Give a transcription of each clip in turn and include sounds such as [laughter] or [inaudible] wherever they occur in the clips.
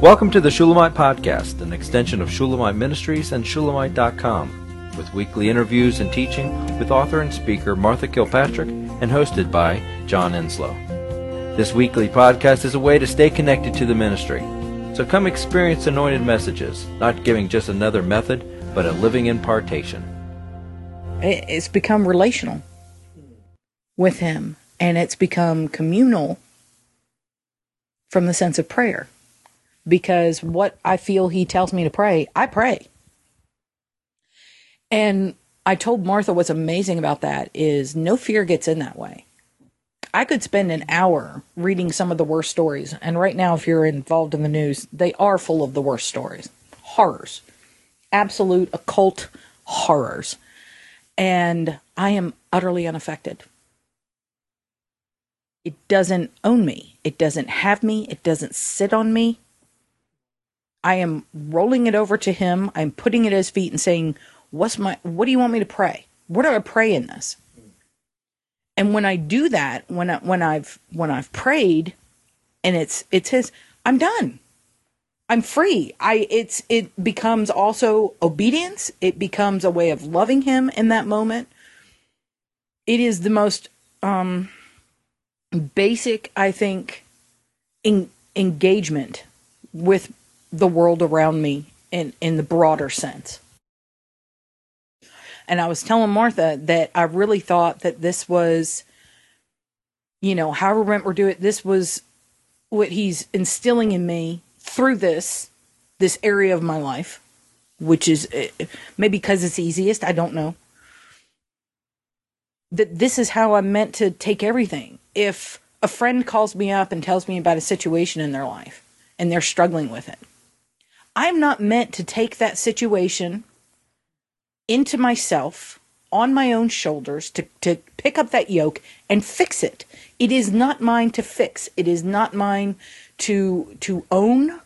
Welcome to the Shulamite Podcast, an extension of Shulamite Ministries and Shulamite.com, with weekly interviews and teaching with author and speaker Martha Kilpatrick and hosted by John Enslow. This weekly podcast is a way to stay connected to the ministry. So come experience anointed messages, not giving just another method, but a living impartation. It's become relational with Him, and it's become communal from the sense of prayer. Because what I feel He tells me to pray, I pray. And I told Martha what's amazing about that is no fear gets in that way. I could spend an hour reading some of the worst stories. And right now, if you're involved in the news, they are full of the worst stories horrors, absolute occult horrors. And I am utterly unaffected. It doesn't own me, it doesn't have me, it doesn't sit on me. I am rolling it over to him. I'm putting it at his feet and saying, What's my what do you want me to pray? What do I pray in this? And when I do that, when I, when I've when I've prayed, and it's it's his, I'm done. I'm free. I it's it becomes also obedience. It becomes a way of loving him in that moment. It is the most um basic, I think, in, engagement with the world around me in in the broader sense. And I was telling Martha that I really thought that this was, you know, however Rent we're doing, this was what he's instilling in me through this, this area of my life, which is eh, maybe because it's easiest. I don't know. That this is how I'm meant to take everything. If a friend calls me up and tells me about a situation in their life and they're struggling with it, I'm not meant to take that situation into myself on my own shoulders to, to pick up that yoke and fix it. It is not mine to fix. It is not mine to to own.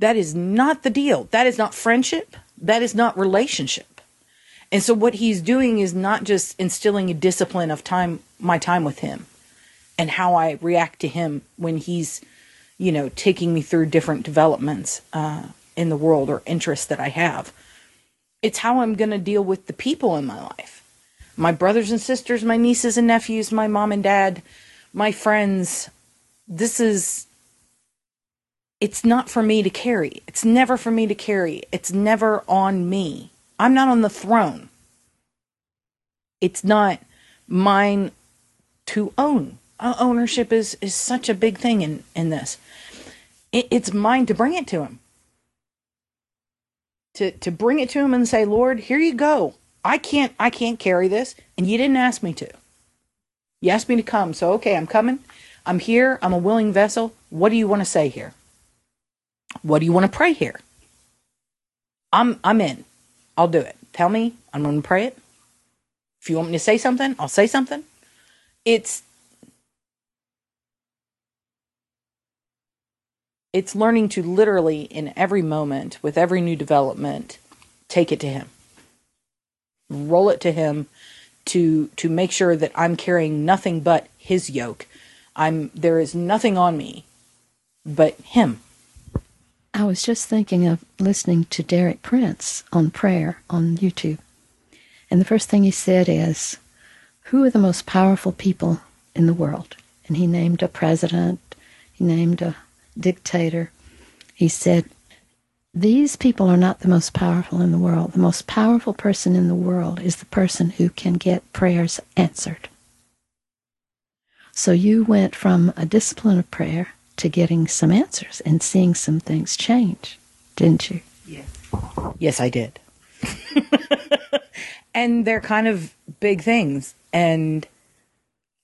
That is not the deal. That is not friendship. That is not relationship. And so what he's doing is not just instilling a discipline of time my time with him and how I react to him when he's, you know, taking me through different developments uh, in the world or interests that I have it's how I'm going to deal with the people in my life. My brothers and sisters, my nieces and nephews, my mom and dad, my friends. This is it's not for me to carry. It's never for me to carry. It's never on me. I'm not on the throne. It's not mine to own. Uh, ownership is is such a big thing in in this. It, it's mine to bring it to him to to bring it to him and say, "Lord, here you go. I can't I can't carry this, and you didn't ask me to. You asked me to come, so okay, I'm coming. I'm here. I'm a willing vessel. What do you want to say here? What do you want to pray here? I'm I'm in. I'll do it. Tell me. I'm going to pray it. If you want me to say something, I'll say something. It's it's learning to literally in every moment with every new development take it to him. Roll it to him to to make sure that i'm carrying nothing but his yoke. I'm there is nothing on me but him. I was just thinking of listening to derek prince on prayer on youtube. And the first thing he said is who are the most powerful people in the world? And he named a president. He named a dictator, he said, These people are not the most powerful in the world. The most powerful person in the world is the person who can get prayers answered. So you went from a discipline of prayer to getting some answers and seeing some things change, didn't you? Yes. Yes, I did. [laughs] and they're kind of big things. And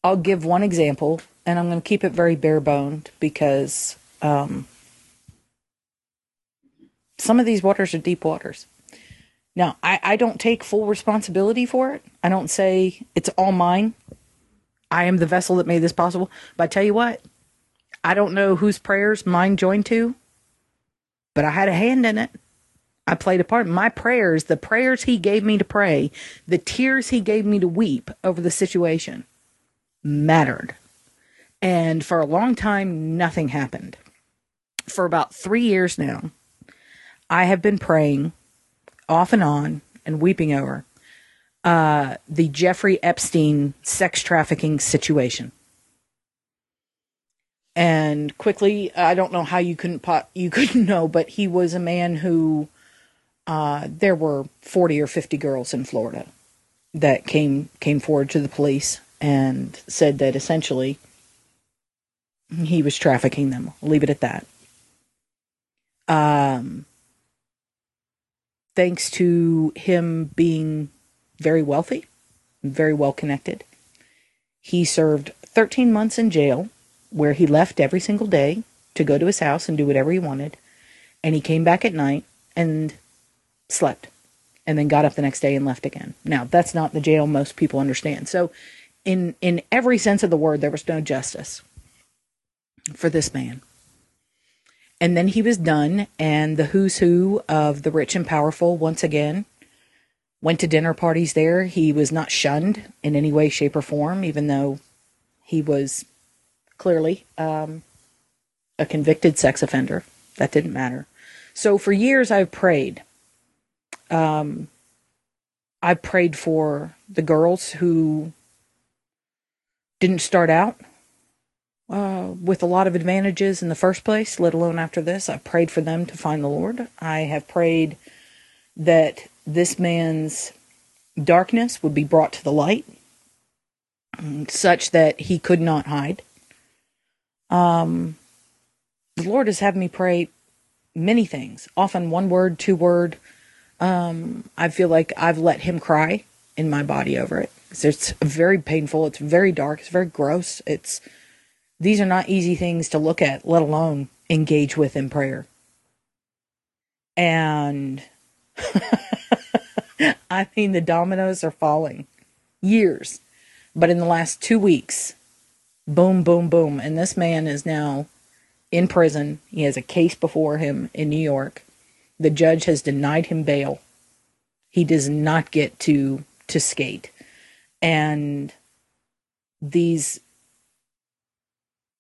I'll give one example, and I'm going to keep it very bare boned because um, some of these waters are deep waters. Now, I, I don't take full responsibility for it. I don't say it's all mine. I am the vessel that made this possible. But I tell you what, I don't know whose prayers mine joined to, but I had a hand in it. I played a part. My prayers, the prayers he gave me to pray, the tears he gave me to weep over the situation mattered. And for a long time, nothing happened. For about three years now, I have been praying off and on and weeping over uh, the Jeffrey Epstein sex trafficking situation. And quickly, I don't know how you couldn't pot, you [laughs] couldn't know, but he was a man who uh, there were forty or fifty girls in Florida that came came forward to the police and said that essentially he was trafficking them. I'll leave it at that. Um, thanks to him being very wealthy, very well connected, he served 13 months in jail where he left every single day to go to his house and do whatever he wanted. And he came back at night and slept and then got up the next day and left again. Now, that's not the jail most people understand. So, in in every sense of the word, there was no justice for this man. And then he was done, and the who's who of the rich and powerful once again went to dinner parties there. He was not shunned in any way, shape, or form, even though he was clearly um, a convicted sex offender. That didn't matter. So for years, I've prayed. Um, I prayed for the girls who didn't start out uh, with a lot of advantages in the first place, let alone after this. I prayed for them to find the Lord. I have prayed that this man's darkness would be brought to the light such that he could not hide. Um, the Lord has had me pray many things, often one word, two word. Um, I feel like I've let him cry in my body over it. It's very painful. It's very dark. It's very gross. It's these are not easy things to look at, let alone engage with in prayer. And [laughs] I mean, the dominoes are falling years. But in the last two weeks, boom, boom, boom. And this man is now in prison. He has a case before him in New York. The judge has denied him bail. He does not get to to skate. And these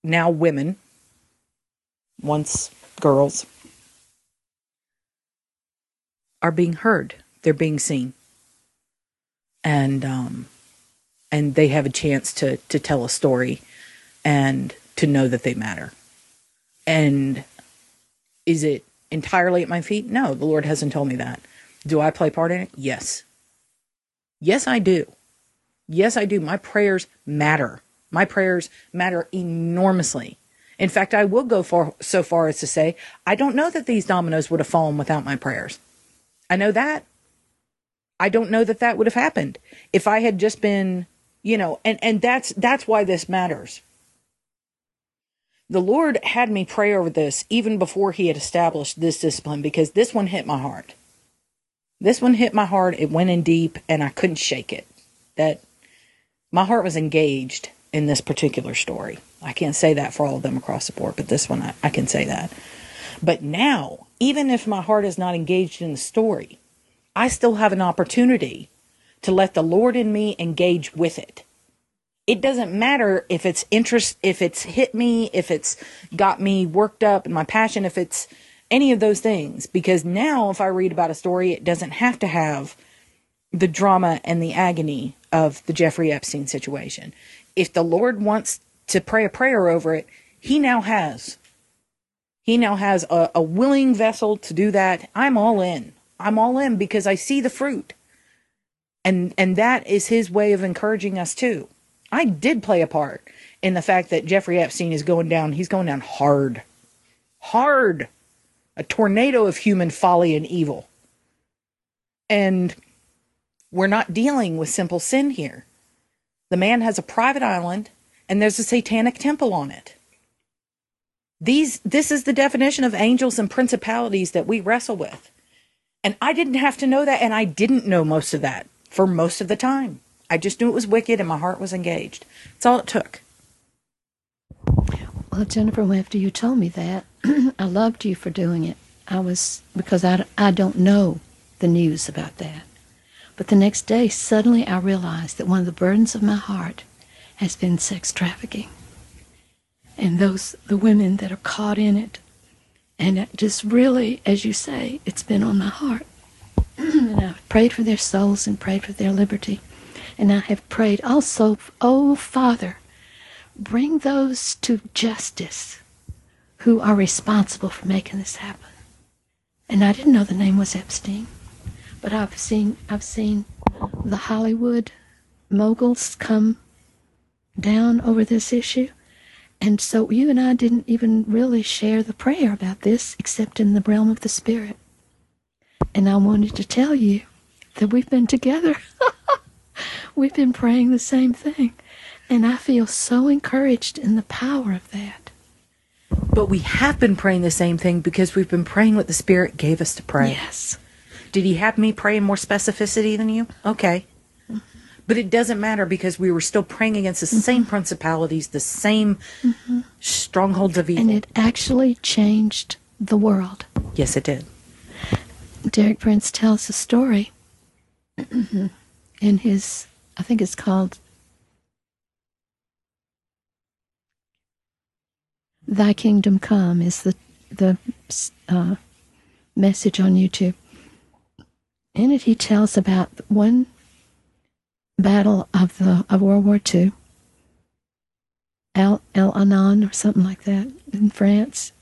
now women, once girls, are being heard. They're being seen. And um and they have a chance to to tell a story and to know that they matter. And is it entirely at my feet? No, the Lord hasn't told me that. Do I play part in it? Yes. Yes, I do. Yes, I do. My prayers matter. My prayers matter enormously. In fact, I will go for, so far as to say, I don't know that these dominoes would have fallen without my prayers. I know that. I don't know that that would have happened if I had just been, you know, and, and that's, that's why this matters. The Lord had me pray over this even before he had established this discipline because this one hit my heart. This one hit my heart. It went in deep and I couldn't shake it. That my heart was engaged in this particular story. I can't say that for all of them across the board, but this one I, I can say that. But now, even if my heart is not engaged in the story, I still have an opportunity to let the Lord in me engage with it. It doesn't matter if it's interest, if it's hit me, if it's got me worked up in my passion, if it's any of those things. Because now, if I read about a story, it doesn't have to have the drama and the agony of the Jeffrey Epstein situation if the Lord wants to pray a prayer over it, he now has. He now has a, a willing vessel to do that. I'm all in. I'm all in because I see the fruit. And and that is his way of encouraging us too. I did play a part in the fact that Jeffrey Epstein is going down, he's going down hard. Hard. A tornado of human folly and evil. And we're not dealing with simple sin here. The man has a private island and there's a satanic temple on it. These this is the definition of angels and principalities that we wrestle with. And I didn't have to know that and I didn't know most of that for most of the time. I just knew it was wicked and my heart was engaged. That's all it took. Well, Jennifer, after you told me that, [clears throat] I loved you for doing it. I was because I, I don't know the news about that. But the next day, suddenly I realized that one of the burdens of my heart has been sex trafficking. And those, the women that are caught in it, And just really, as you say, it's been on my heart. [clears throat] and I've prayed for their souls and prayed for their liberty. And I have prayed also, oh Father, bring those to justice who are responsible for making this happen. And I didn't know the name was Epstein, but I've seen I've seen the Hollywood moguls come down over this issue. And so you and I didn't even really share the prayer about this except in the realm of the spirit. And I wanted to tell you that we've been together. [laughs] we've been praying the same thing. And I feel so encouraged in the power of that. But we have been praying the same thing because we've been praying what the Spirit gave us to pray. Yes. Did He have me pray in more specificity than you? Okay. But it doesn't matter because we were still praying against the mm-hmm. same principalities, the same mm-hmm. strongholds of evil. And it actually changed the world. yes, it did. Derek Prince tells a story mm-hmm. in his, I think it's called Thy Kingdom Come is the the uh, message on YouTube. In it, he tells about one battle of the of World War II, El El Anon or something like that in France,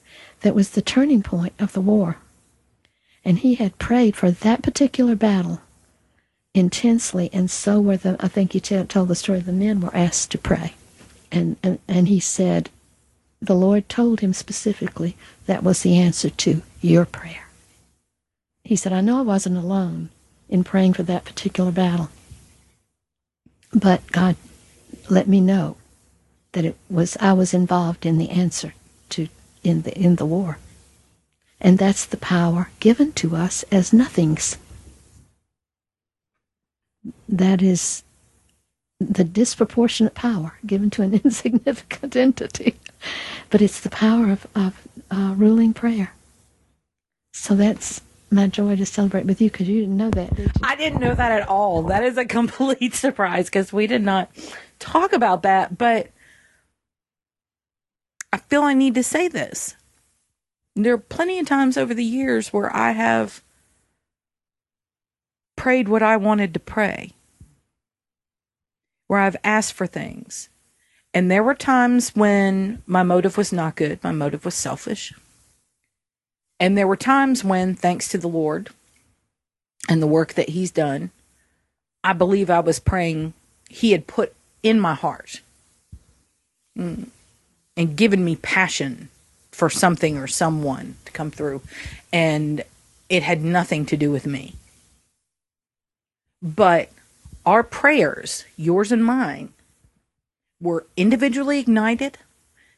that was the turning point of the war. And he had prayed for that particular battle intensely, and so were the. I think he t- told the story. The men were asked to pray, and and and he said, the Lord told him specifically that was the answer to your prayer. He said, I know I wasn't alone in praying for that particular battle, but God let me know that it was I was involved in the answer to in the in the war. And that's the power given to us as nothings. That is the disproportionate power given to an [laughs] insignificant entity. But it's the power of, of uh, ruling prayer. So that's my joy to celebrate with you because you didn't know that, did? I didn't know that at all. That is a complete [laughs] surprise because we did not talk about that. But I feel I need to say this. There are plenty of times over the years where I have prayed what I wanted to pray, where I've asked for things. And there were times when my motive was not good, my motive was selfish. And there were times when, thanks to the Lord and the work that He's done, I believe I was praying He had put in my heart mm, and given me passion for something or someone to come through. And it had nothing to do with me. But our prayers, yours and mine, were individually ignited.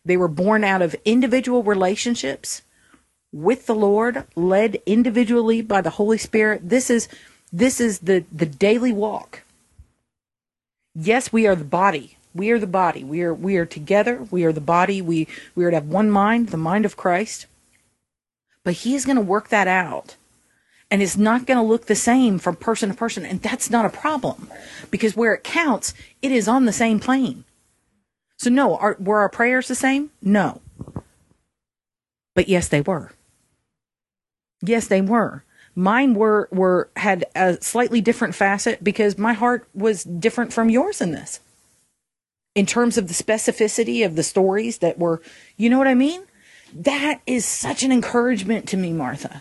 They were born out of individual relationships with the Lord, led individually by the Holy Spirit. This is this is the the daily walk. Yes, we are the body. We are the body. We are we are together. We are the body. We we are to have one mind, the mind of Christ. But he is going to work that out. And it's not going to look the same from person to person. And that's not a problem because where it counts, it is on the same plane. So no, are, were our prayers the same? No. But yes, they were. Yes, they were. Mine were were had a slightly different facet because my heart was different from yours in this. In terms of the specificity of the stories that were, you know what I mean? That is such an encouragement to me, Martha.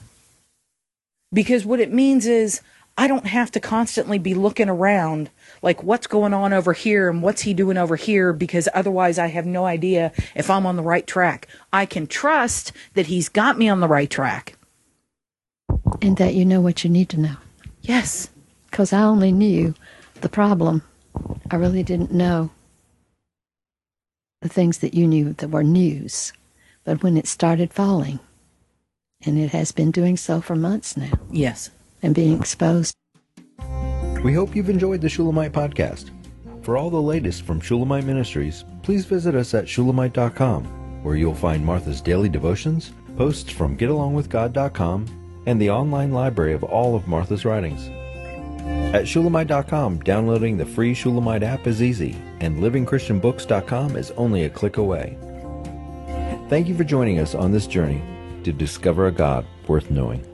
Because what it means is I don't have to constantly be looking around like what's going on over here and what's he doing over here because otherwise I have no idea if I'm on the right track. I can trust that he's got me on the right track. And that you know what you need to know. Yes. Because I only knew the problem. I really didn't know the things that you knew that were news. But when it started falling, and it has been doing so for months now, Yes. and being exposed We hope you've enjoyed the Shulamite podcast. For all the latest from Shulamite Ministries, please visit us at shulamite.com, where you'll find Martha's daily devotions, posts from getalongwithgod.com, and the online library of all of Martha's writings. At shulamite.com, downloading the free Shulamite app is easy, and livingchristianbooks.com is only a click away. Thank you for joining us on this journey. to discover a God worth knowing.